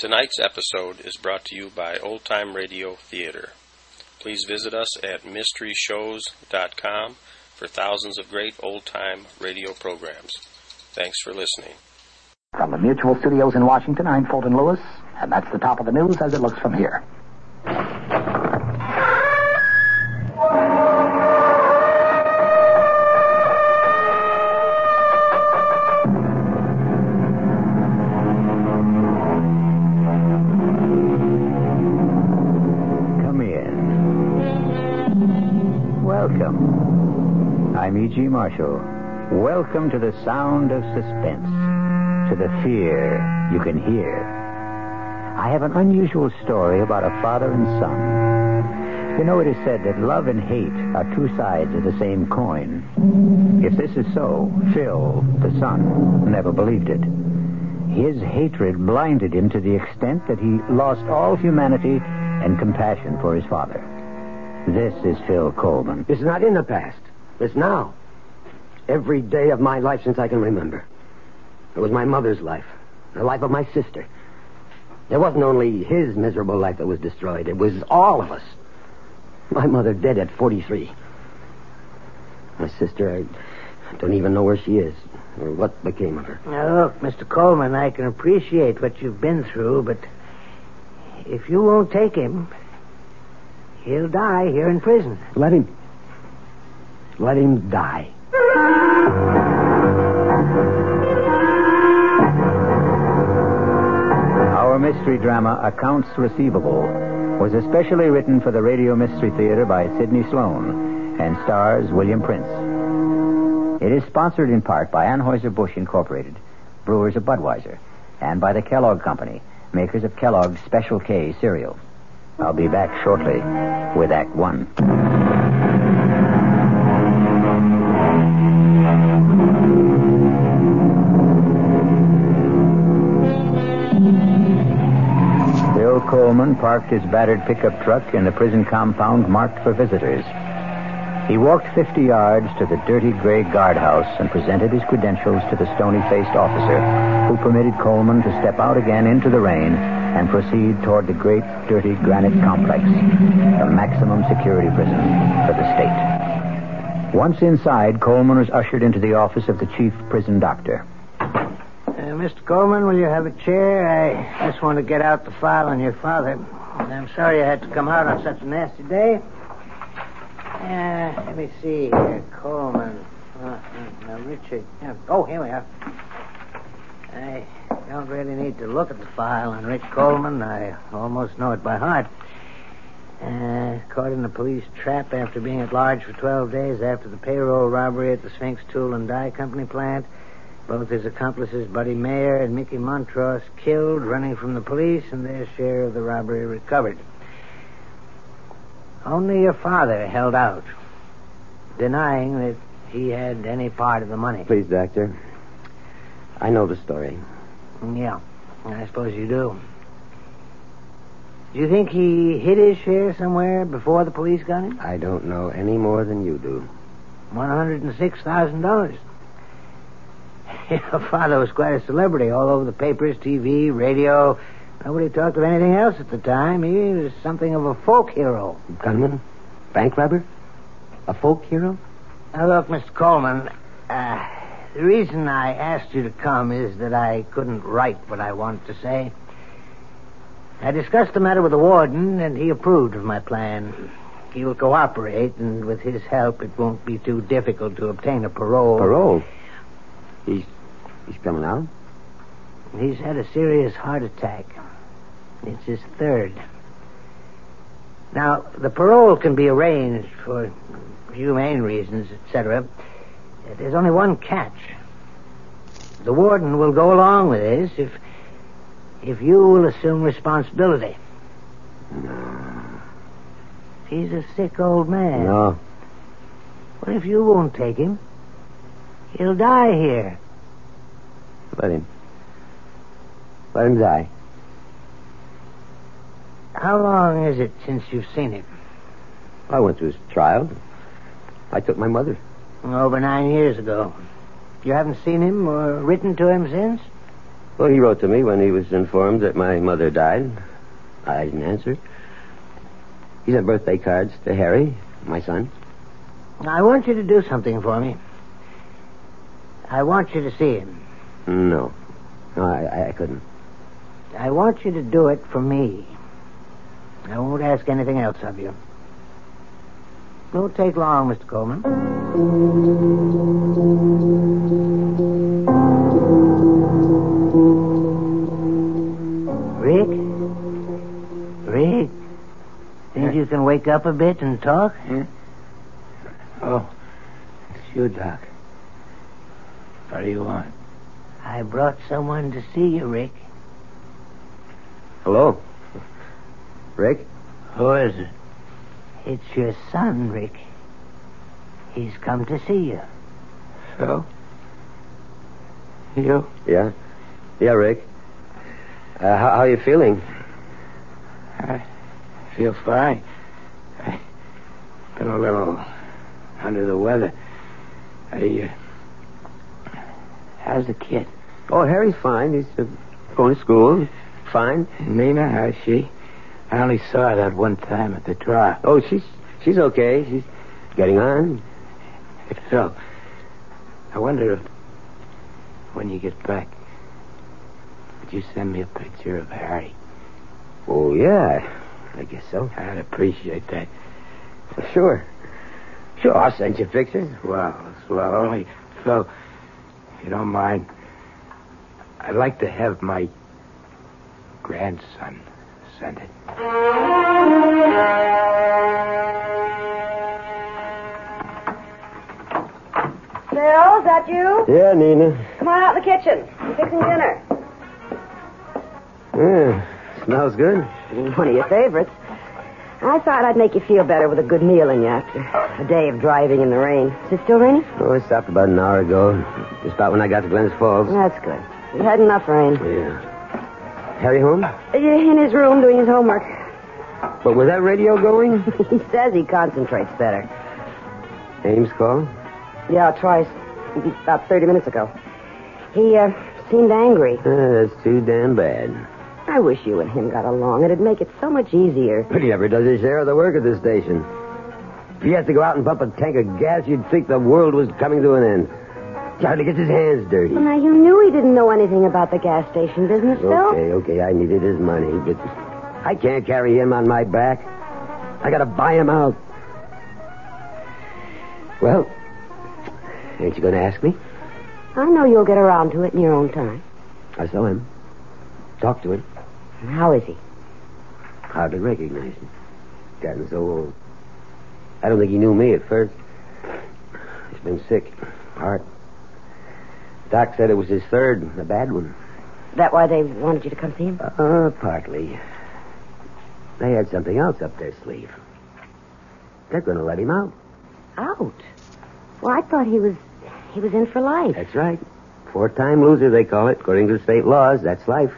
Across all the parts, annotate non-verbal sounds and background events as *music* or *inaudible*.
Tonight's episode is brought to you by Old Time Radio Theater. Please visit us at mysteryshows.com for thousands of great old time radio programs. Thanks for listening. From the Mutual Studios in Washington, I'm Fulton Lewis, and that's the top of the news as it looks from here. Welcome to the sound of suspense, to the fear you can hear. I have an unusual story about a father and son. You know, it is said that love and hate are two sides of the same coin. If this is so, Phil, the son, never believed it. His hatred blinded him to the extent that he lost all humanity and compassion for his father. This is Phil Coleman. It's not in the past. It's now. Every day of my life since I can remember. It was my mother's life, the life of my sister. It wasn't only his miserable life that was destroyed, it was all of us. My mother dead at 43. My sister, I don't even know where she is or what became of her. Now, look, Mr. Coleman, I can appreciate what you've been through, but if you won't take him, he'll die here in prison. Let him. Let him die. Our mystery drama, Accounts Receivable, was especially written for the Radio Mystery Theater by Sidney Slon and stars William Prince. It is sponsored in part by Anheuser-Busch Incorporated, brewers of Budweiser, and by the Kellogg Company, makers of Kellogg's Special K cereal. I'll be back shortly with Act One. Parked his battered pickup truck in the prison compound marked for visitors. He walked 50 yards to the dirty gray guardhouse and presented his credentials to the stony faced officer, who permitted Coleman to step out again into the rain and proceed toward the great, dirty granite complex, the maximum security prison for the state. Once inside, Coleman was ushered into the office of the chief prison doctor. Uh, Mr. Coleman, will you have a chair? I just want to get out the file on your father. I'm sorry I had to come out on such a nasty day. Uh, let me see here. Coleman. Uh, uh, now, Richard. yeah, Oh, here we are. I don't really need to look at the file on Rich Coleman. I almost know it by heart. Uh, caught in a police trap after being at large for 12 days after the payroll robbery at the Sphinx Tool and Die Company plant. Both his accomplices, Buddy Mayer and Mickey Montrose, killed running from the police and their share of the robbery recovered. Only your father held out, denying that he had any part of the money. Please, Doctor. I know the story. Yeah, I suppose you do. Do you think he hid his share somewhere before the police got him? I don't know any more than you do. $106,000. *laughs* Your father was quite a celebrity all over the papers, TV, radio. Nobody talked of anything else at the time. He was something of a folk hero. Gunman? Bank robber? A folk hero? Now, look, Mr. Coleman, uh, the reason I asked you to come is that I couldn't write what I wanted to say. I discussed the matter with the warden, and he approved of my plan. He will cooperate, and with his help, it won't be too difficult to obtain a parole. Parole? He's he's coming out? He's had a serious heart attack. It's his third. Now, the parole can be arranged for humane reasons, etc. There's only one catch. The warden will go along with this if if you will assume responsibility. No. He's a sick old man. No. What if you won't take him? He'll die here. Let him. Let him die. How long is it since you've seen him? I went to his trial. I took my mother. Over nine years ago. You haven't seen him or written to him since? Well, he wrote to me when he was informed that my mother died. I didn't answer. He sent birthday cards to Harry, my son. I want you to do something for me. I want you to see him. No. No, I, I- I couldn't. I want you to do it for me. I won't ask anything else of you. Won't take long, Mr. Coleman. Rick? Rick? Think you can wake up a bit and talk? Hmm? Oh, it's you, Doc. What do you want? I brought someone to see you, Rick. Hello? Rick? Who is it? It's your son, Rick. He's come to see you. Phil? You? Yeah? Yeah, Rick. Uh, how, how you feeling? I feel fine. I've been a little under the weather. I, uh, how's the kid? Oh, Harry's fine. He's uh, going to school. Fine. Nina, how's she? I only saw her that one time at the trial. Oh, she's she's okay. She's getting on. Hey, Phil, I wonder if, when you get back, would you send me a picture of Harry? Oh, yeah. I guess so. I'd appreciate that. Sure. Sure, I'll send you pictures. Well, well, only, so if you don't mind, I'd like to have my grandson send it. Phil, is that you? Yeah, Nina. Come on out in the kitchen. I'm fixing dinner. Yeah, smells good. Mm, one of your favorites. I thought I'd make you feel better with a good meal in you after a day of driving in the rain. Is it still raining? Oh, it stopped about an hour ago. Just about when I got to Glens Falls. That's good. We had enough rain. Yeah. Harry home? Yeah, In his room doing his homework. But was that radio going? *laughs* he says he concentrates better. Ames call? Yeah, twice. About 30 minutes ago. He uh, seemed angry. Uh, that's too damn bad. I wish you and him got along. It'd make it so much easier. But he never does his share of the work at this station. If he has to go out and pump a tank of gas, you'd think the world was coming to an end. Hardly gets his hands dirty. Well, now, you knew he didn't know anything about the gas station business, Phil. Okay, okay, I needed his money, but I can't carry him on my back. I gotta buy him out. Well, ain't you gonna ask me? I know you'll get around to it in your own time. I saw him. Talked to him. How is he? Hardly recognized him. Gotten so old. I don't think he knew me at first. He's been sick. Heart. Doc said it was his third, a bad one. That why they wanted you to come see him? Uh, partly. They had something else up their sleeve. They're going to let him out. Out. Well, I thought he was he was in for life. That's right. Four-time loser, they call it. According to state laws, that's life.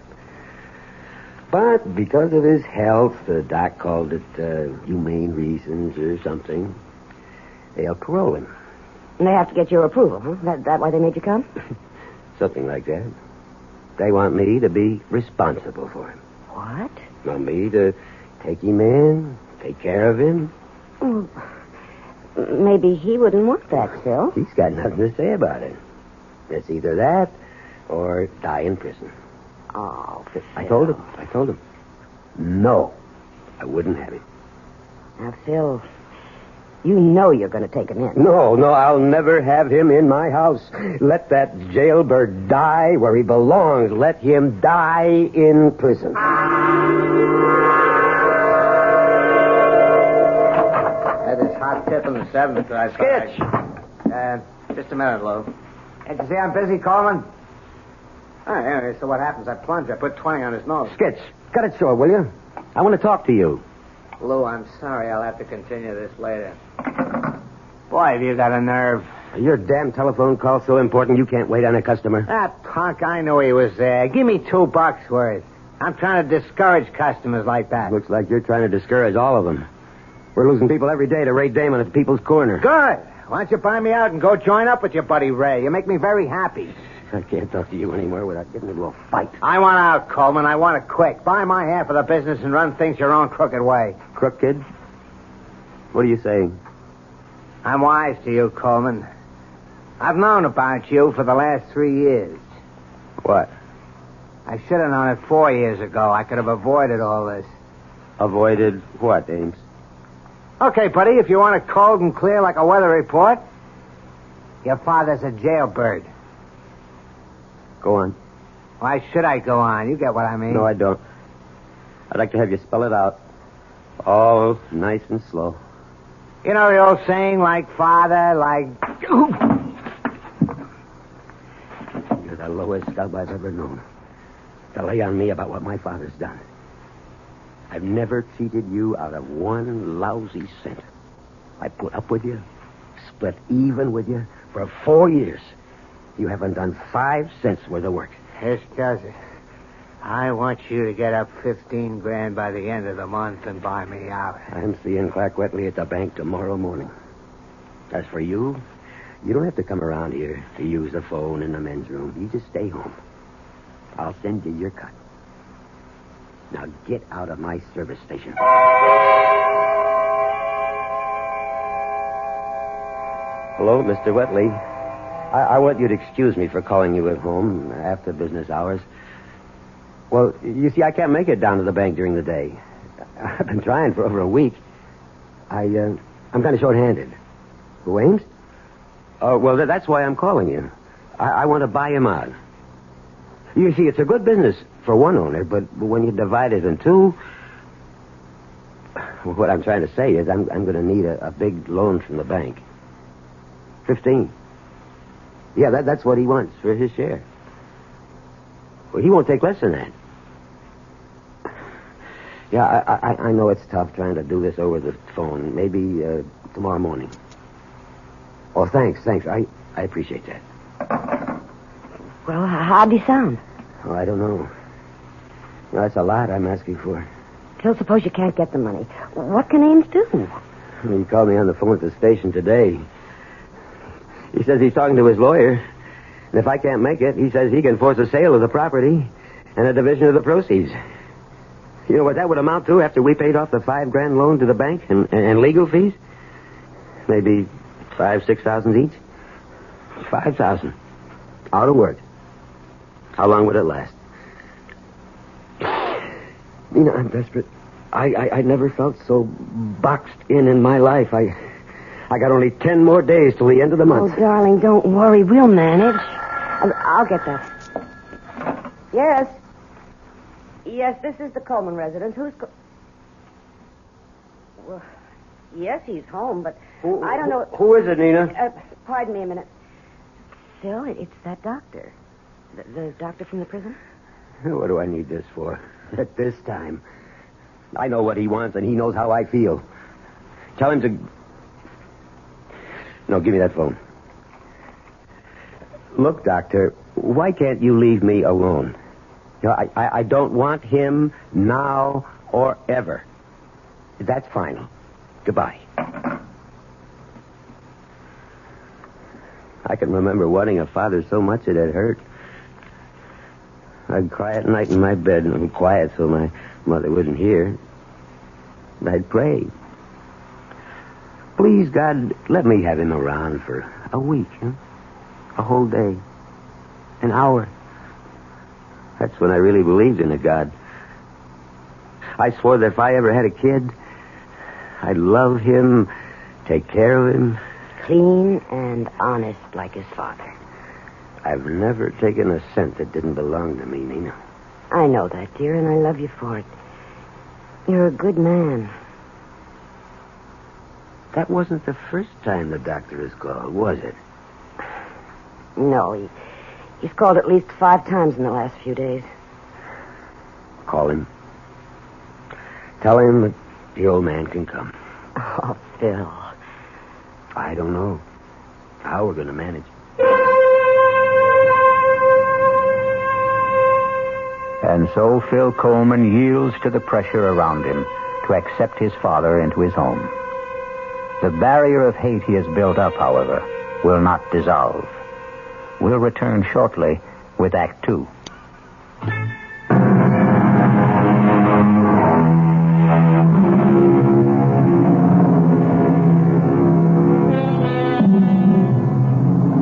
But because of his health, the doc called it uh, humane reasons or something. They'll parole him. And they have to get your approval, huh? That that why they made you come? *laughs* Something like that. They want me to be responsible for him. What? Want me to take him in, take care of him. Well, maybe he wouldn't want that, Phil. He's got nothing to say about it. It's either that or die in prison. Oh, I told him. I told him. No, I wouldn't have him. Now, Phil, you know you're going to take him in. No, no, I'll never have him in my house. Let that jailbird die where he belongs. Let him die in prison. That is hot tip in the seventh. I Skitch! Uh, just a minute, Lou. Can't you see I'm busy, Coleman? Oh, anyway, so what happens? I plunge. I put 20 on his nose. Skitch, cut it short, will you? I want to talk to you. Lou, I'm sorry. I'll have to continue this later. Boy, have you got a nerve. Your damn telephone call's so important you can't wait on a customer. That punk, I knew he was there. Give me two bucks worth. I'm trying to discourage customers like that. Looks like you're trying to discourage all of them. We're losing people every day to Ray Damon at People's Corner. Good. Why don't you buy me out and go join up with your buddy Ray? You make me very happy. I can't talk to you anymore without getting into a fight. I want out, Coleman. I want it quick. Buy my half of the business and run things your own crooked way. Crooked? What are you saying? I'm wise to you, Coleman. I've known about you for the last three years. What? I should have known it four years ago. I could have avoided all this. Avoided what, Ames? Okay, buddy, if you want it cold and clear like a weather report, your father's a jailbird. Go on. Why should I go on? You get what I mean. No, I don't. I'd like to have you spell it out. All nice and slow. You know the old saying, like father, like. You're the lowest scub I've ever known. To lay on me about what my father's done. I've never cheated you out of one lousy cent. I put up with you, split even with you for four years. You haven't done five cents worth of work. This does it. I want you to get up 15 grand by the end of the month and buy me out. I'm seeing Clark Wetley at the bank tomorrow morning. As for you, you don't have to come around here to use the phone in the men's room. You just stay home. I'll send you your cut. Now get out of my service station. Hello, Mr. Wetley. I, I want you to excuse me for calling you at home after business hours. Well, you see, I can't make it down to the bank during the day. I've been trying for over a week. I, uh, I'm kind of short-handed. Who, Ames? Oh, well, th- that's why I'm calling you. I, I want to buy him out. You see, it's a good business for one owner, but when you divide it in two, *sighs* what I'm trying to say is I'm, I'm going to need a, a big loan from the bank. Fifteen. Yeah, that, that's what he wants for his share. Well, he won't take less than that. Yeah, I, I, I know it's tough trying to do this over the phone. Maybe uh, tomorrow morning. Oh, thanks, thanks. I, I appreciate that. Well, how'd he sound? Oh, I don't know. That's a lot I'm asking for. Till suppose you can't get the money. What can Ames do? He called me on the phone at the station today. He says he's talking to his lawyer. And if I can't make it, he says he can force a sale of the property and a division of the proceeds. You know what that would amount to after we paid off the five grand loan to the bank and, and legal fees? Maybe five, six thousand each. Five thousand. Out of work. How long would it last? Nina, I'm desperate. I, I, I never felt so boxed in in my life. I, I got only ten more days till the end of the month. Oh, darling, don't worry. We'll manage. I'll, I'll get that. Yes. Yes, this is the Coleman residence. Who's. Co- well, yes, he's home, but I don't know. Who is it, Nina? Uh, pardon me a minute. Phil, it's that doctor. The, the doctor from the prison? *laughs* What do I need this for? *laughs* At this time. I know what he wants, and he knows how I feel. Tell him to. No, give me that phone. Look, Doctor, why can't you leave me alone? You know, I, I, I don't want him now or ever. That's final. Goodbye. I can remember wanting a father so much it had hurt. I'd cry at night in my bed and be quiet so my mother wouldn't hear. I'd pray. Please, God, let me have him around for a week, huh? a whole day, an hour. That's when I really believed in a God. I swore that if I ever had a kid, I'd love him, take care of him. Clean and honest like his father. I've never taken a cent that didn't belong to me, Nina. I know that, dear, and I love you for it. You're a good man. That wasn't the first time the doctor has called, was it? No, he, he's called at least five times in the last few days. Call him. Tell him that the old man can come. Oh, Phil. I don't know how we're going to manage. And so Phil Coleman yields to the pressure around him to accept his father into his home. The barrier of hate he has built up, however, will not dissolve. We'll return shortly with Act Two.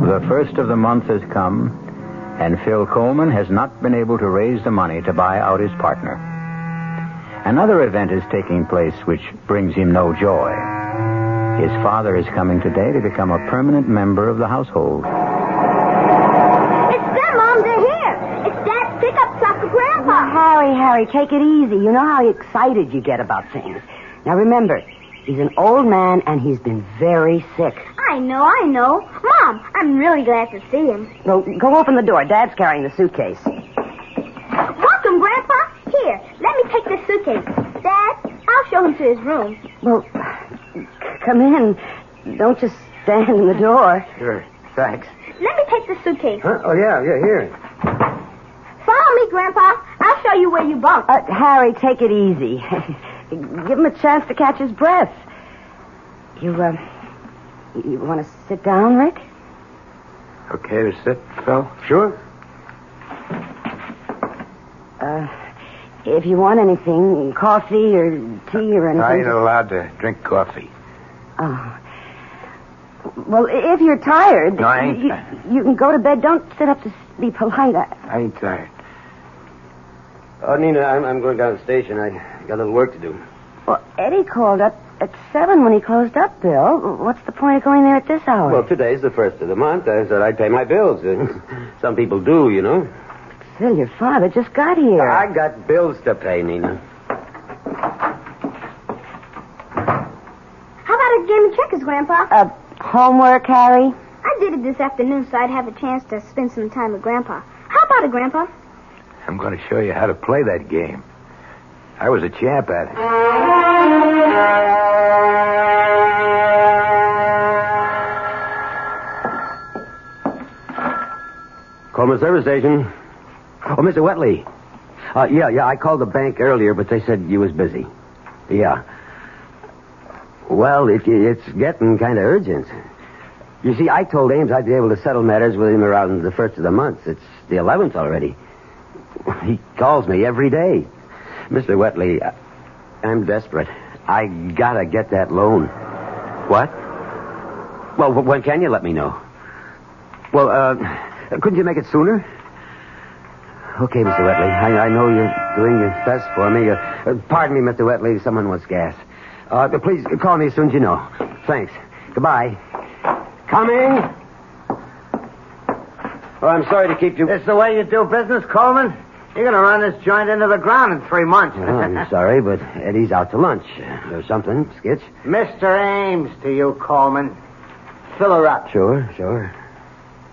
The first of the month has come, and Phil Coleman has not been able to raise the money to buy out his partner. Another event is taking place which brings him no joy. His father is coming today to become a permanent member of the household. It's them, Mom. They're here. It's Dad's pickup truck for Grandpa. Harry, Harry, take it easy. You know how excited you get about things. Now remember, he's an old man and he's been very sick. I know, I know. Mom, I'm really glad to see him. Go, go open the door. Dad's carrying the suitcase. Welcome, Grandpa. Here, let me take this suitcase. Dad, I'll show him to his room. Well, come in. Don't just stand in the door. Sure. Thanks. Let me take the suitcase. Huh? Oh, yeah, yeah, here. Follow me, Grandpa. I'll show you where you bunk. Uh, Harry, take it easy. *laughs* Give him a chance to catch his breath. You, uh, you want to sit down, Rick? Okay to sit, Phil? Sure. Uh, if you want anything, coffee or tea or anything. I ain't just- allowed to drink coffee. Oh. Well, if you're tired, No, I ain't you, tired. you can go to bed. Don't sit up to be polite. I, I ain't tired. Oh, Nina, I'm, I'm going down to the station. I got a little work to do. well, Eddie called up at seven when he closed up, Bill. What's the point of going there at this hour? Well, today's the first of the month. I said I'd pay my bills. *laughs* Some people do, you know. Phil, your father just got here. I got bills to pay, Nina. How about a game Grandpa? Uh, homework, Harry? I did it this afternoon so I'd have a chance to spend some time with Grandpa. How about it, Grandpa? I'm going to show you how to play that game. I was a champ at it. Coleman Service Station. Oh, Mr. Wetley. Uh, yeah, yeah, I called the bank earlier, but they said you was busy. Yeah. Well, it, it's getting kind of urgent. You see, I told Ames I'd be able to settle matters with him around the first of the month. It's the 11th already. He calls me every day. Mr. Wetley, I'm desperate. I gotta get that loan. What? Well, when can you let me know? Well, uh, couldn't you make it sooner? Okay, Mr. Wetley. I, I know you're doing your best for me. Uh, pardon me, Mr. Wetley. Someone wants gas. Uh, please call me as soon as you know. Thanks. Goodbye. Coming. Oh, I'm sorry to keep you. This the way you do business, Coleman? You're going to run this joint into the ground in three months. Well, I'm *laughs* sorry, but Eddie's out to lunch uh, or something. Skitch. Mr. Ames to you, Coleman. Fill her up. Sure, sure.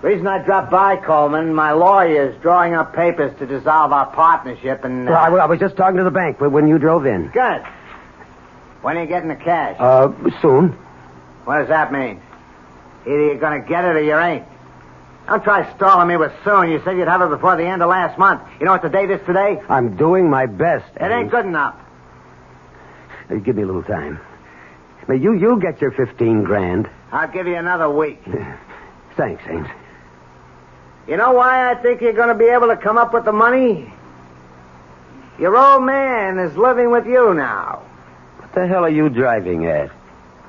Reason I dropped by, Coleman, my lawyer's drawing up papers to dissolve our partnership and... uh, Well, I, I was just talking to the bank when you drove in. Good. When are you getting the cash? Uh, soon. what does that mean? Either you're going to get it or you ain't. Don't try stalling me with soon. You said you'd have it before the end of last month. You know what the date is today? I'm doing my best. It ain't good enough. Uh, Give me a little time. Now, you, you'll get your 15 grand. I'll give you another week. *laughs* Thanks, Ames. You know why I think you're going to be able to come up with the money? Your old man is living with you now. What the hell are you driving at?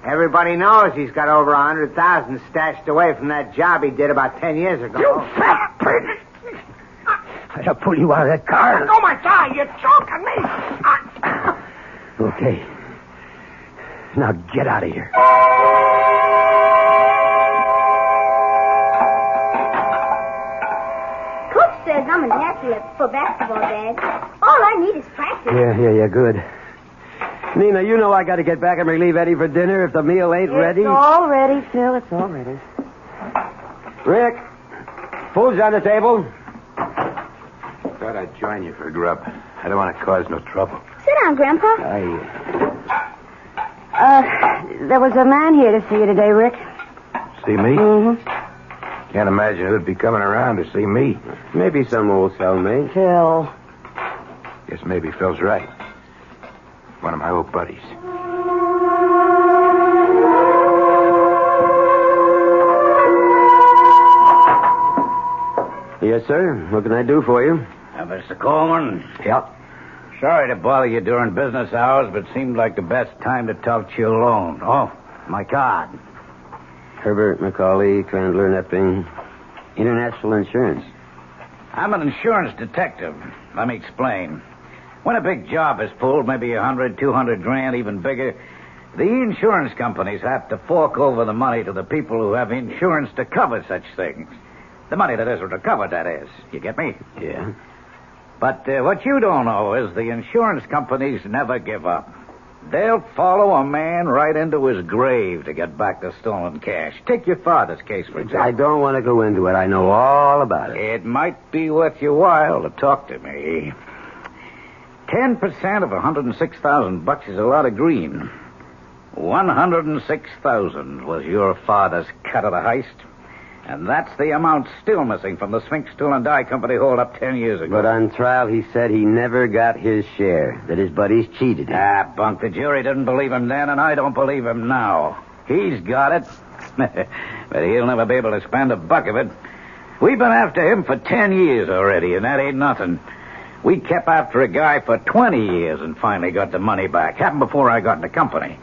Everybody knows he's got over a hundred thousand stashed away from that job he did about ten years ago. You fat pig! I'll pull you out of that car. Oh my God! You're choking me. Okay. Now get out of here. Coach says I'm a natural for basketball, Dad. All I need is practice. Yeah, yeah, yeah, good. Nina, you know I got to get back and relieve Eddie for dinner if the meal ain't ready. It's all ready, Phil. It's all ready. Rick, food's on the table. Thought I'd join you for a grub. I don't want to cause no trouble. Sit down, Grandpa. I. Uh, there was a man here to see you today, Rick. See me? Mm-hmm. Can't imagine who'd be coming around to see me. Maybe some old cellmate. Phil. Guess maybe Phil's right. One of my old buddies. Yes, sir. What can I do for you? Uh, Mr. Coleman, Yep. sorry to bother you during business hours, but seemed like the best time to talk to you alone. Oh, my God. Herbert McCauley, Crandler, Nepping, International Insurance. I'm an insurance detective. Let me explain. When a big job is pulled, maybe a hundred, two hundred grand, even bigger, the insurance companies have to fork over the money to the people who have insurance to cover such things. The money that isn't recovered, that is. You get me? Yeah. But uh, what you don't know is the insurance companies never give up. They'll follow a man right into his grave to get back the stolen cash. Take your father's case, for example. I don't want to go into it. I know all about it. It might be worth your while to talk to me. Ten percent of a 106,000 bucks is a lot of green. 106,000 was your father's cut of the heist. And that's the amount still missing from the Sphinx Tool and Die Company hold up ten years ago. But on trial, he said he never got his share, that his buddies cheated him. Ah, bunk. The jury didn't believe him then, and I don't believe him now. He's got it. *laughs* but he'll never be able to spend a buck of it. We've been after him for ten years already, and that ain't nothing. We kept after a guy for 20 years and finally got the money back. Happened before I got in the company.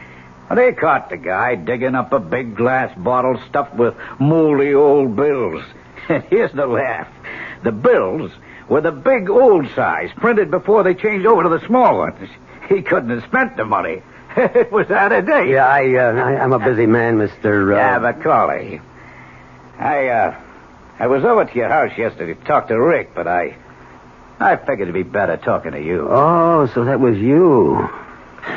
They caught the guy digging up a big glass bottle stuffed with moldy old bills. *laughs* And here's the laugh. The bills were the big old size, printed before they changed over to the small ones. *laughs* He couldn't have spent the money. *laughs* it was out of date. Yeah, I, uh, I, I'm a busy man, Mr. Uh... Yeah, Macaulay. I, uh, I was over to your house yesterday to talk to Rick, but I, I figured it'd be better talking to you. Oh, so that was you.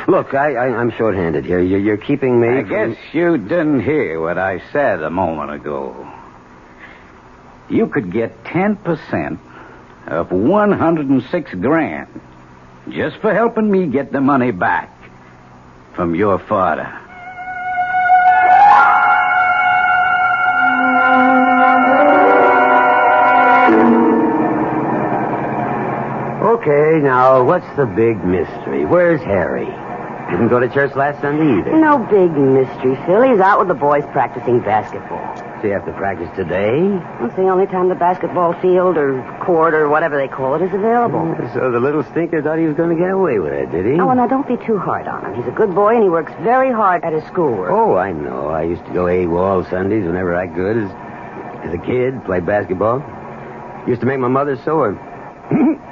Look, I, I, I'm short-handed here. You're, you're keeping me. I from- guess you didn't hear what I said a moment ago. You could get 10% of 106 grand just for helping me get the money back from your father. Okay, now, what's the big mystery? Where's Harry? Didn't go to church last Sunday either. No big mystery, Phil. He's out with the boys practicing basketball. So you have to practice today? It's the only time the basketball field or court or whatever they call it is available. Mm, so the little stinker thought he was going to get away with it, did he? Oh, well, now don't be too hard on him. He's a good boy and he works very hard at his schoolwork. Oh, I know. I used to go AWOL Sundays whenever I could as, as a kid, play basketball. Used to make my mother sore. *clears throat*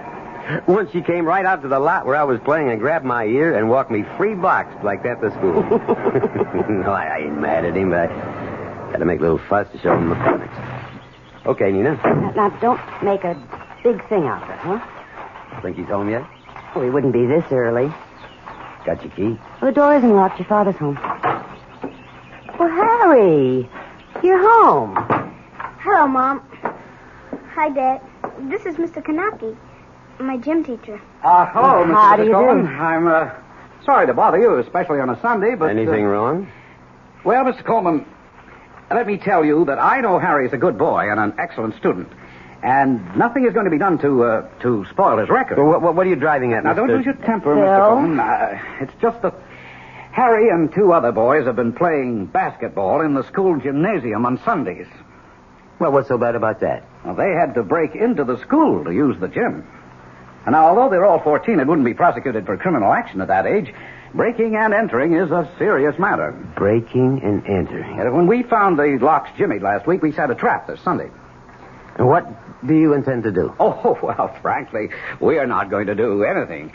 *laughs* Once she came right out to the lot where I was playing and grabbed my ear and walked me three blocks like that to school. *laughs* no, I, I ain't mad at him, but I got to make a little fuss to show him the mechanics. Okay, Nina. Now, now, don't make a big thing out of it, huh? Think he's home yet? Well, he wouldn't be this early. Got your key? Well, the door isn't locked. Your father's home. Well, Harry, you're home. Hello, Mom. Hi, Dad. This is Mr. Kanaki, my gym teacher. Uh, hello, Mr. How do you do? Coleman. I'm uh, sorry to bother you, especially on a Sunday, but. uh, Anything wrong? Well, Mr. Coleman, let me tell you that I know Harry's a good boy and an excellent student. And nothing is going to be done to uh, to spoil his record. Well, what, what are you driving at, Now, Mr. don't lose your temper, Phil? Mr. Coleman. Uh, it's just that Harry and two other boys have been playing basketball in the school gymnasium on Sundays. Well, what's so bad about that? Well, they had to break into the school to use the gym. And now, although they're all 14 and wouldn't be prosecuted for criminal action at that age, breaking and entering is a serious matter. Breaking and entering. And when we found the locks jimmied last week, we set a trap this Sunday. And what do you intend to do? Oh, *laughs* well, frankly, we are not going to do anything.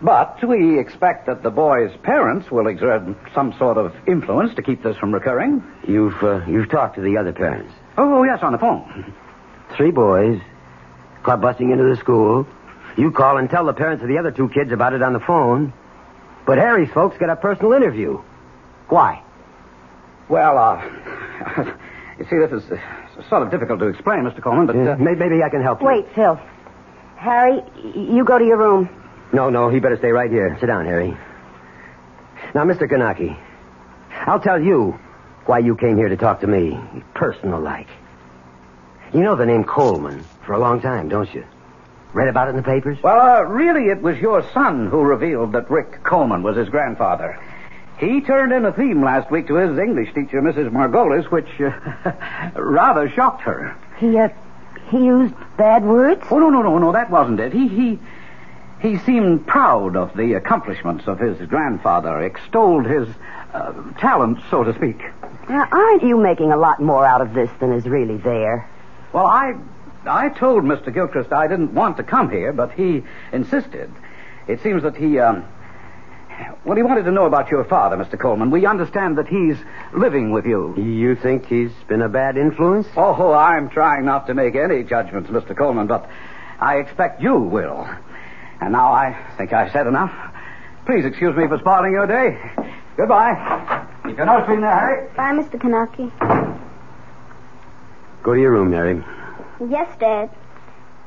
But we expect that the boys' parents will exert some sort of influence to keep this from recurring. You've uh, you've talked to the other parents. Oh, yes, on the phone. Three boys, caught busting into the school. You call and tell the parents of the other two kids about it on the phone. But Harry's folks get a personal interview. Why? Well, uh, *laughs* you see, this is uh, sort of difficult to explain, Mr. Coleman, but. Uh, Maybe, maybe I can help you. Wait, Phil. Harry, you go to your room. No, no, he better stay right here. Sit down, Harry. Now, Mr. Kanaki, I'll tell you why you came here to talk to me, personal like. You know the name Coleman for a long time, don't you? Read about it in the papers? Well, uh, really, it was your son who revealed that Rick Coleman was his grandfather. He turned in a theme last week to his English teacher, Mrs. Margolis, which uh, *laughs* rather shocked her. He, uh, He used bad words? Oh, no, no, no, no, that wasn't it. He, he, he seemed proud of the accomplishments of his grandfather, extolled his uh, talent, so to speak. Now, aren't you making a lot more out of this than is really there? Well, I, I told Mr. Gilchrist I didn't want to come here, but he insisted. It seems that he, um, well, he wanted to know about your father, Mr. Coleman. We understand that he's living with you. You think he's been a bad influence? Oh, I'm trying not to make any judgments, Mr. Coleman, but I expect you will. And now I think I've said enough. Please excuse me for spoiling your day. Goodbye. Keep your nose clean there, Harry. Bye, Mr. Kanaki. Go to your room, Mary. Yes, Dad.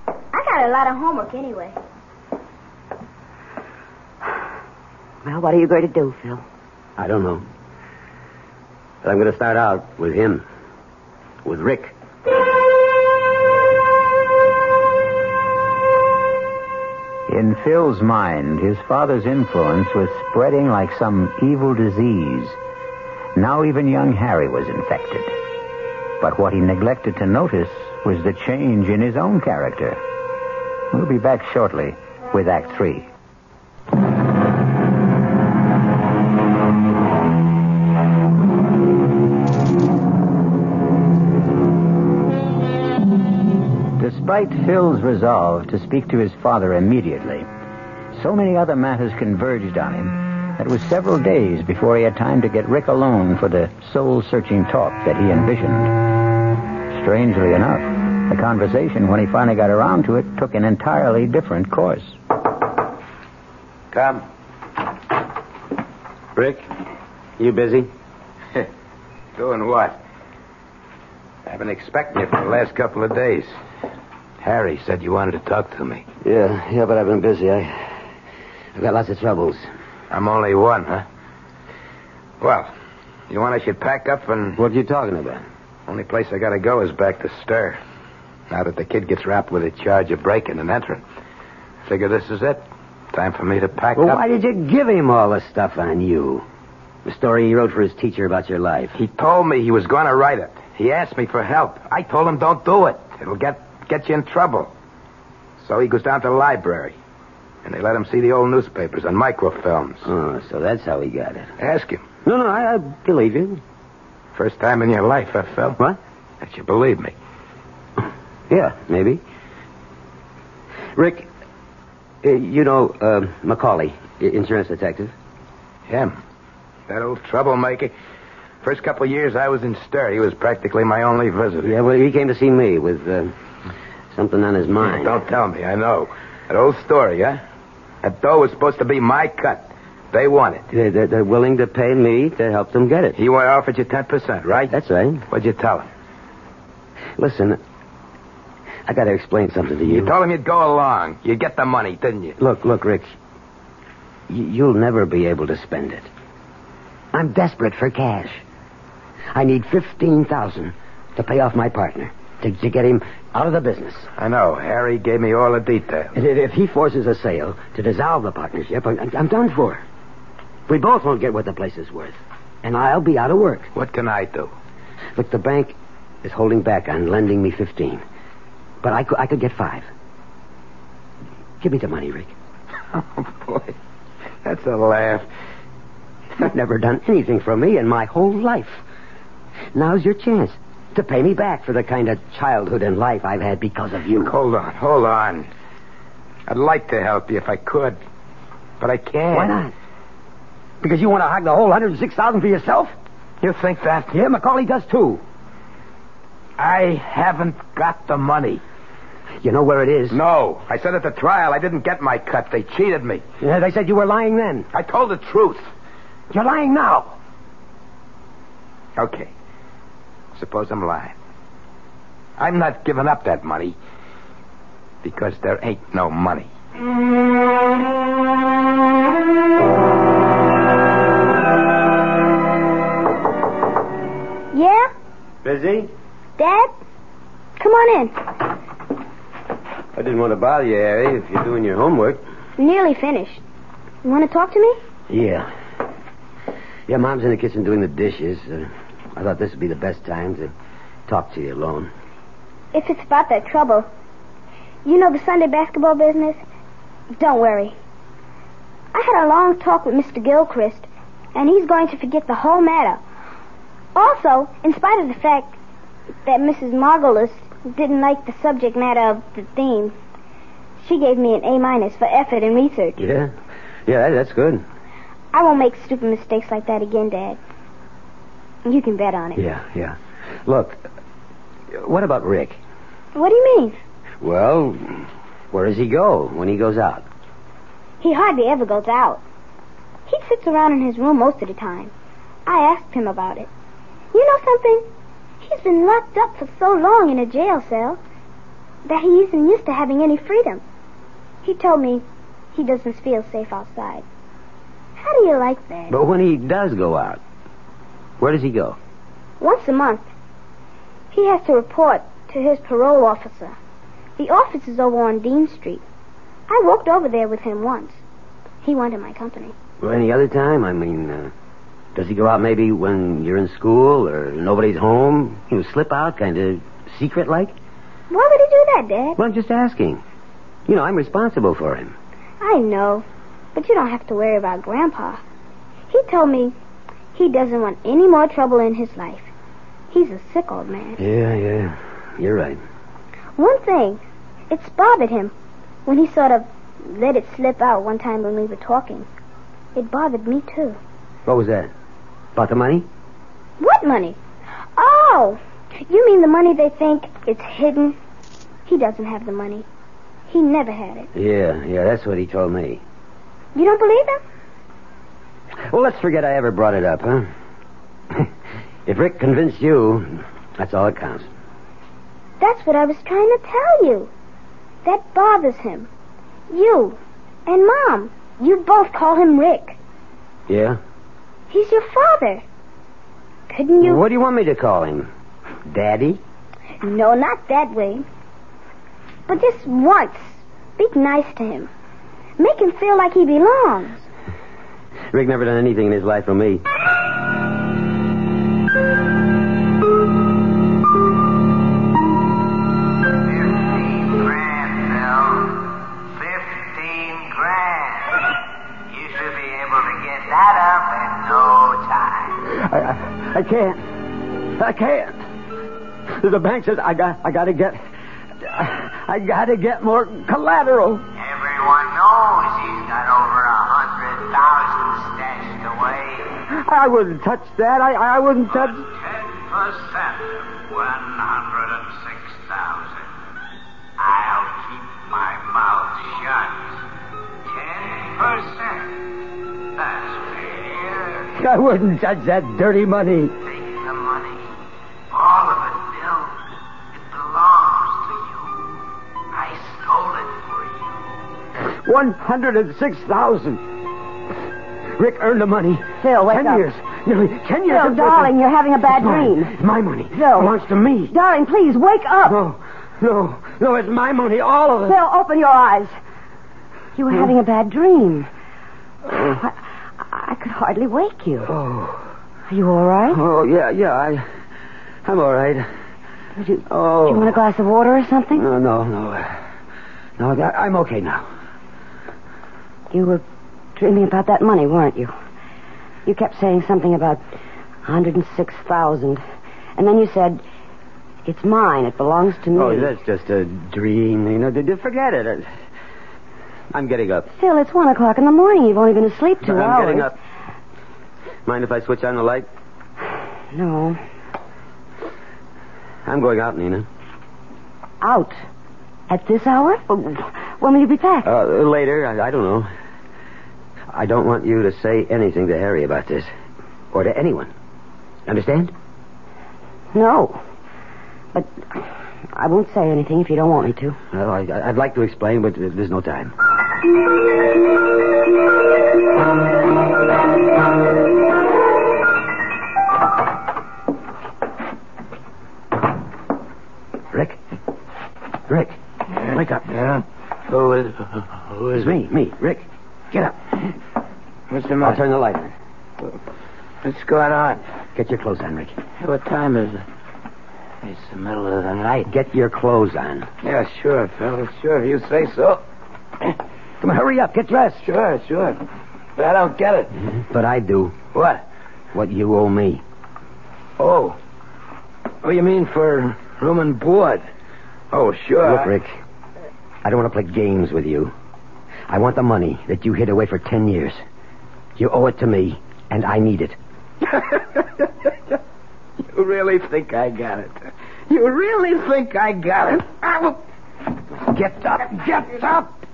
I got a lot of homework anyway. Well, what are you going to do, Phil? I don't know. But I'm going to start out with him. With Rick. In Phil's mind, his father's influence was spreading like some evil disease. Now even young Harry was infected. But what he neglected to notice was the change in his own character. We'll be back shortly with Act Three. Despite Phil's resolve to speak to his father immediately, so many other matters converged on him that it was several days before he had time to get Rick alone for the soul-searching talk that he envisioned. Strangely enough, the conversation, when he finally got around to it, took an entirely different course. Come. Rick, you busy? *laughs* Doing what? I've been expecting you for the last couple of days. Harry said you wanted to talk to me. Yeah, yeah, but I've been busy. I, I've got lots of troubles. I'm only one, huh? Well, you want I should pack up and. What are you talking about? Only place I gotta go is back to Stir. Now that the kid gets wrapped with a charge of breaking and entering. Figure this is it. Time for me to pack Well, up. why did you give him all the stuff on you? The story he wrote for his teacher about your life. He told me he was going to write it. He asked me for help. I told him don't do it. It'll get get you in trouble. So he goes down to the library. And they let him see the old newspapers and microfilms. Oh, so that's how he got it. Ask him. No, no, I, I believe you. First time in your life, I felt. What? That you believe me. Yeah, maybe. Rick, uh, you know uh, Macaulay, insurance detective. Him. That old troublemaker. First couple of years I was in Stir, he was practically my only visitor. Yeah, well, he came to see me with uh, something on his mind. Don't tell me, I know. That old story, huh? That dough was supposed to be my cut. They want it. They're, they're, they're willing to pay me to help them get it. He offered you 10%, right? That's right. What'd you tell him? Listen, I got to explain something to you. You told him you'd go along. You'd get the money, didn't you? Look, look, Rick. You'll never be able to spend it. I'm desperate for cash. I need fifteen thousand to pay off my partner to, to get him out of the business. I know. Harry gave me all the details. And if if he forces a sale to dissolve the partnership, I'm, I'm done for. We both won't get what the place is worth, and I'll be out of work. What can I do? Look, the bank is holding back on lending me fifteen, but I could, I could get five. Give me the money, Rick. *laughs* Oh, boy. That's a laugh. You've never done anything for me in my whole life. Now's your chance to pay me back for the kind of childhood and life I've had because of you. Hold on, hold on. I'd like to help you if I could, but I can't. Why not? Because you want to hog the whole 106000 for yourself? You think that? Yeah, Macaulay does too. I haven't got the money. You know where it is? No. I said at the trial I didn't get my cut. They cheated me. Yeah, they said you were lying then. I told the truth. You're lying now. Okay. Suppose I'm lying. I'm not giving up that money because there ain't no money. Yeah? Busy? Dad? Come on in. I didn't want to bother you, Harry, if you're doing your homework. Nearly finished. You want to talk to me? Yeah. Yeah, Mom's in the kitchen doing the dishes. Uh, I thought this would be the best time to talk to you alone. if it's about that trouble, you know the Sunday basketball business? Don't worry. I had a long talk with Mr. Gilchrist, and he's going to forget the whole matter. Also, in spite of the fact that Mrs. Margolis didn't like the subject matter of the theme, she gave me an A minus for effort and research. Yeah? Yeah, that, that's good. I won't make stupid mistakes like that again, Dad. You can bet on it. Yeah, yeah. Look, what about Rick? What do you mean? Well, where does he go when he goes out? He hardly ever goes out. He sits around in his room most of the time. I asked him about it. You know something? He's been locked up for so long in a jail cell that he isn't used to having any freedom. He told me he doesn't feel safe outside. How do you like that? But when he does go out, where does he go? Once a month. He has to report to his parole officer. The office is over on Dean Street. I walked over there with him once. He wanted my company. Well, any other time? I mean, uh, does he go out maybe when you're in school or nobody's home? You know, slip out, kind of secret like? Why would he do that, Dad? Well, I'm just asking. You know, I'm responsible for him. I know, but you don't have to worry about Grandpa. He told me he doesn't want any more trouble in his life. He's a sick old man. Yeah, yeah. You're right. One thing, it's bothered him when he sort of let it slip out one time when we were talking. It bothered me, too. What was that? About the money? What money? Oh, you mean the money they think it's hidden? He doesn't have the money. He never had it. Yeah, yeah, that's what he told me. You don't believe him? Well, let's forget I ever brought it up, huh? *laughs* if Rick convinced you, that's all that counts. That's what I was trying to tell you. That bothers him. You and Mom, you both call him Rick. Yeah? He's your father. Couldn't you? What do you want me to call him? Daddy? No, not that way. But just once, be nice to him. Make him feel like he belongs. Rick never done anything in his life for me. I, can't. I can't. The bank says I got I gotta get I, I gotta get more collateral. Everyone knows he's got over a hundred thousand stashed away. I wouldn't touch that. I I wouldn't touch Ten percent of one hundred I wouldn't touch that dirty money. Take the money. All of it, Bill. It belongs to you. I stole it for you. One hundred and six thousand. Rick earned the money. Phil, wake ten up. years. Nearly ten years. Phil, in prison. darling, you're having a bad It's dream. It's my money. Phil. It belongs to me. Darling, please, wake up. No, no, no, it's my money, all of it. Phil, open your eyes. You were having a bad dream. Uh, I, I could hardly wake you. Oh, Are you all right? oh, yeah, yeah, I, I'm all right. Would you, Oh. do you want a glass of water or something? No, no, no. Uh, no, I- I'm okay now. You were dreaming about that money, weren't you? You kept saying something about 106,000. And then you said, it's mine. It belongs to me. Oh, that's just a dream, you know. Did you forget it? I'm getting up. Phil, it's one o'clock in the morning. You've only been asleep 2 *laughs* I'm hours. getting up. Mind if I switch on the light? *sighs* No. I'm going out, Nina. Out. At this hour? When will you be back? Uh, later, I, I don't know. I don't want you to say anything to Harry about this. Or to anyone. Understand? No. But I won't say anything if you don't want me to. Well, I, I- I'd like to explain, but there's no time. Rick? Rick? Wake up. Yeah? Who is, who is It's me, me, Rick. Get up. What's the I'll turn the light on. What's going on? Get your clothes on, Rick. What time is it? It's the middle of the night. Get your clothes on. Yeah, sure, Phil. Sure, if you say so. *laughs* Come on, hurry up. Get dressed. Sure, sure. But I don't get it. Mm-hmm. But I do. What? What you owe me. Oh. Oh, you mean for room and board? Oh, sure. Look, Rick, I don't want to play games with you. I want the money that you hid away for ten years. You owe it to me, and I need it. *laughs* You really think I got it? You really think I got it? I will... Get up! Get up!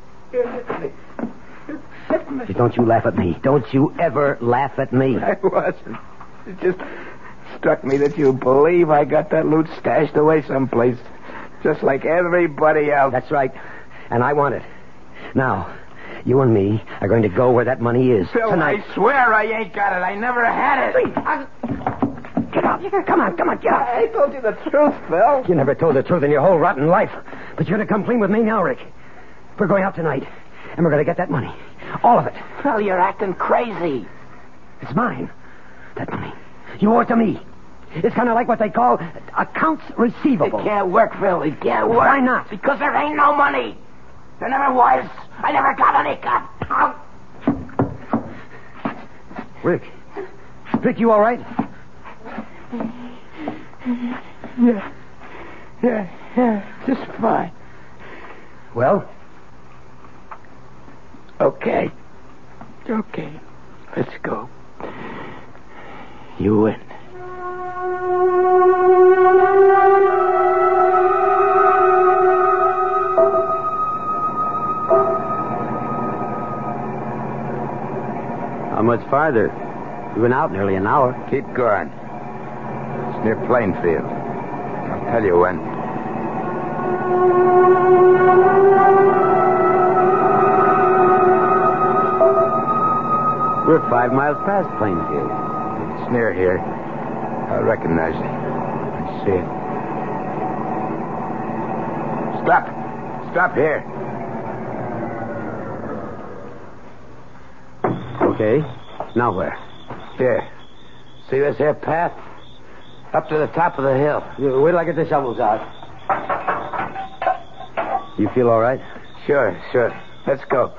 Don't you laugh at me. Don't you ever laugh at me. I wasn't. It just struck me that you believe I got that loot stashed away someplace. Just like everybody else. That's right. And I want it. Now, you and me are going to go where that money is. Phil, tonight. I swear I ain't got it. I never had it. I- Come on, come on, get out. I told you the truth, Phil. You never told the truth in your whole rotten life. But you're going to come clean with me now, Rick. We're going out tonight, and we're going to get that money. All of it. Phil, you're acting crazy. It's mine. That money. You owe it to me. It's kind of like what they call accounts receivable. It can't work, Phil. It can't work. Why not? Because there ain't no money. There never was. I never got any cut. Rick. Rick, you all right? Yeah. Yeah, yeah. Just fine. Well, Okay. Okay. Let's go. You win. how much farther? We've been out nearly an hour. Keep going. Near Plainfield. I'll tell you when. We're five miles past Plainfield. It's near here. I recognize it. I see it. Stop. Stop here. Okay. Now where? Here. See this here path? Up to the top of the hill. You, wait till I get the shovels out. You feel all right? Sure, sure. Let's go.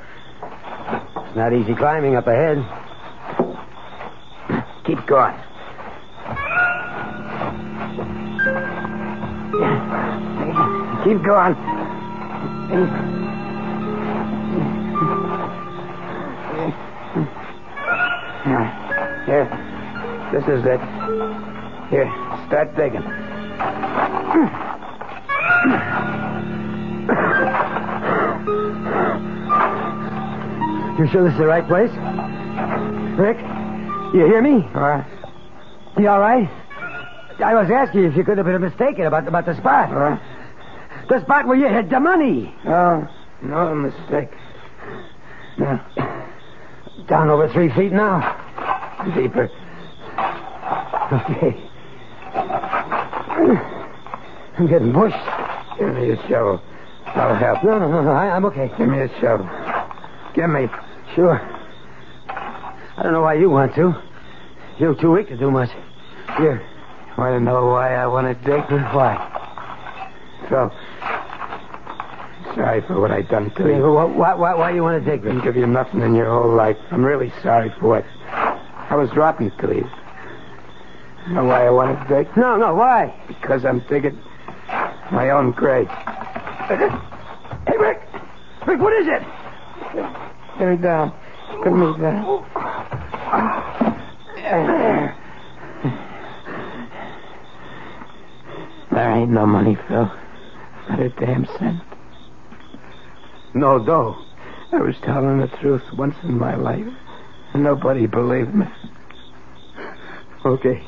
It's not easy climbing up ahead. Keep going. Keep going. Here. This is it. Here, start digging. You sure this is the right place? Rick, you hear me? All right. You all right? I was asking you if you could have been mistaken about, about the spot. What? The spot where you hid the money. No, no mistake. No, Down over three feet now. deeper. Okay. *coughs* I'm getting pushed. Give me a shovel. I'll help. No, no, no, no. I, I'm okay. Give me a shovel. Give me. Sure. I don't know why you want to. You're too weak to do much. Here. Want to know why I want to dig? Why? So, sorry for what I've done to you. why, why, why you want to dig, I Didn't give you nothing in your whole life. I'm really sorry for it. I was rotten to you. You know why I want to dig? No, no, why? Because I'm digging my own grave. Hey, Rick! Rick, what is it? Put me down. Put me down. There ain't no money, Phil. Not a damn cent. No dough. I was telling the truth once in my life, and nobody believed me. Okay.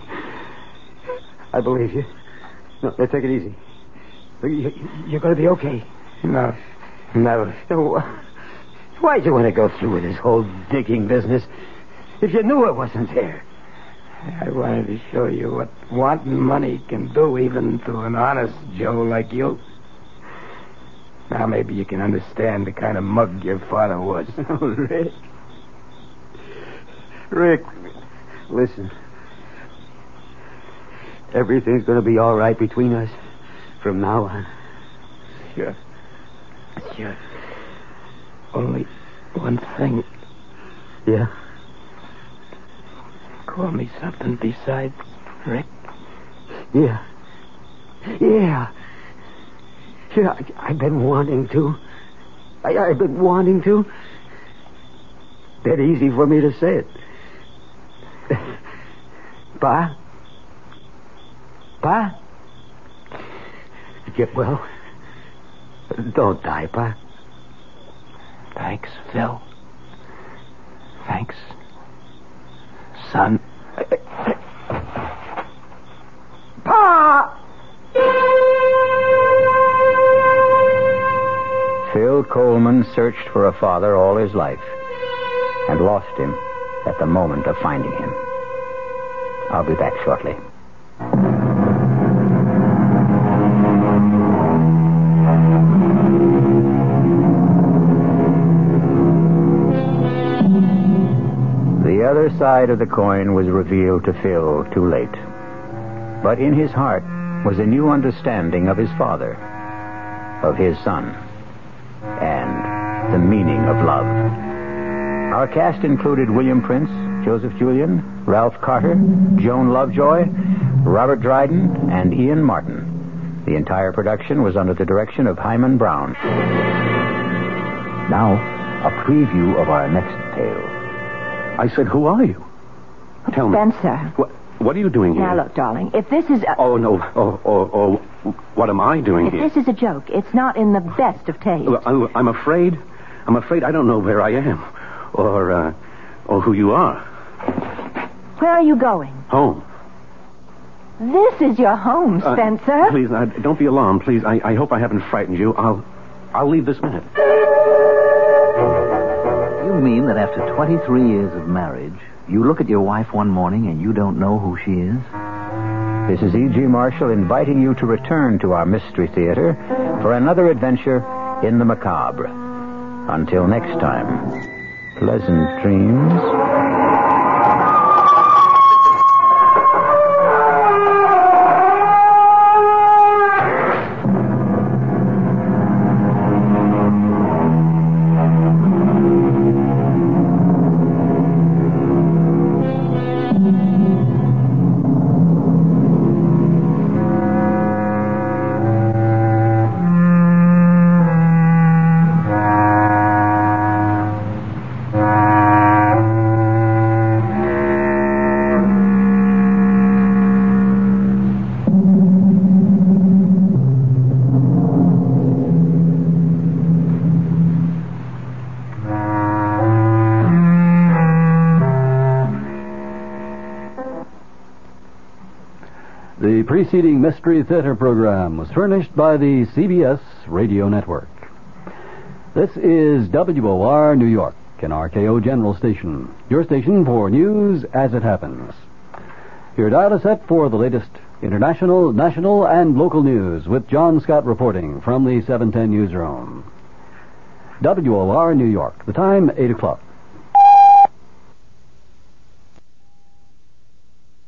I believe you. No, now take it easy. You, you're going to be okay. No, never. So, uh, why'd you want to go through with this whole digging business if you knew it wasn't there? I wanted to show you what wanting money can do even to an honest Joe like you. Now maybe you can understand the kind of mug your father was. *laughs* Oh, Rick. Rick, listen. Everything's going to be all right between us from now on. Sure. Sure. Only one thing. Yeah? Call me something besides Rick. Yeah. Yeah. Yeah, I, I've been wanting to. I, I've been wanting to. That easy for me to say it. *laughs* Pa? Pa? Get well. Don't die, Pa. Thanks, Phil. Thanks, son. Pa! Phil Coleman searched for a father all his life and lost him at the moment of finding him. I'll be back shortly. Side of the coin was revealed to Phil too late. But in his heart was a new understanding of his father, of his son, and the meaning of love. Our cast included William Prince, Joseph Julian, Ralph Carter, Joan Lovejoy, Robert Dryden, and Ian Martin. The entire production was under the direction of Himan Brown. Now, a preview of our next tale. I said, who are you? Tell me. Spencer. What, what are you doing here? Now, look, darling, if this is a, Oh, no. Oh, oh, oh. What am I doing if here? this is a joke, it's not in the best of taste. Well, I'm, I'm afraid. I'm afraid I don't know where I am, or uh, or who you are. Where are you going? Home. This is your home, Uh, Spencer. please, uh, don't be alarmed, please. I, I hope I haven't frightened you. I'll I'll leave this minute. You mean that after 23 years of marriage, you look at your wife one morning and you don't know who she is? This is E.G. Marshall inviting you to return to our Mystery Theater for another adventure in the macabre. Until next time, pleasant dreams. Mystery Theater program was furnished by the CBS Radio Network. This is WOR New York, an RKO General Station, your station for news as it happens. Your dial is set for the latest international, national, and local news with John Scott reporting from the 710 newsroom. WOR New York, the time 8 o'clock.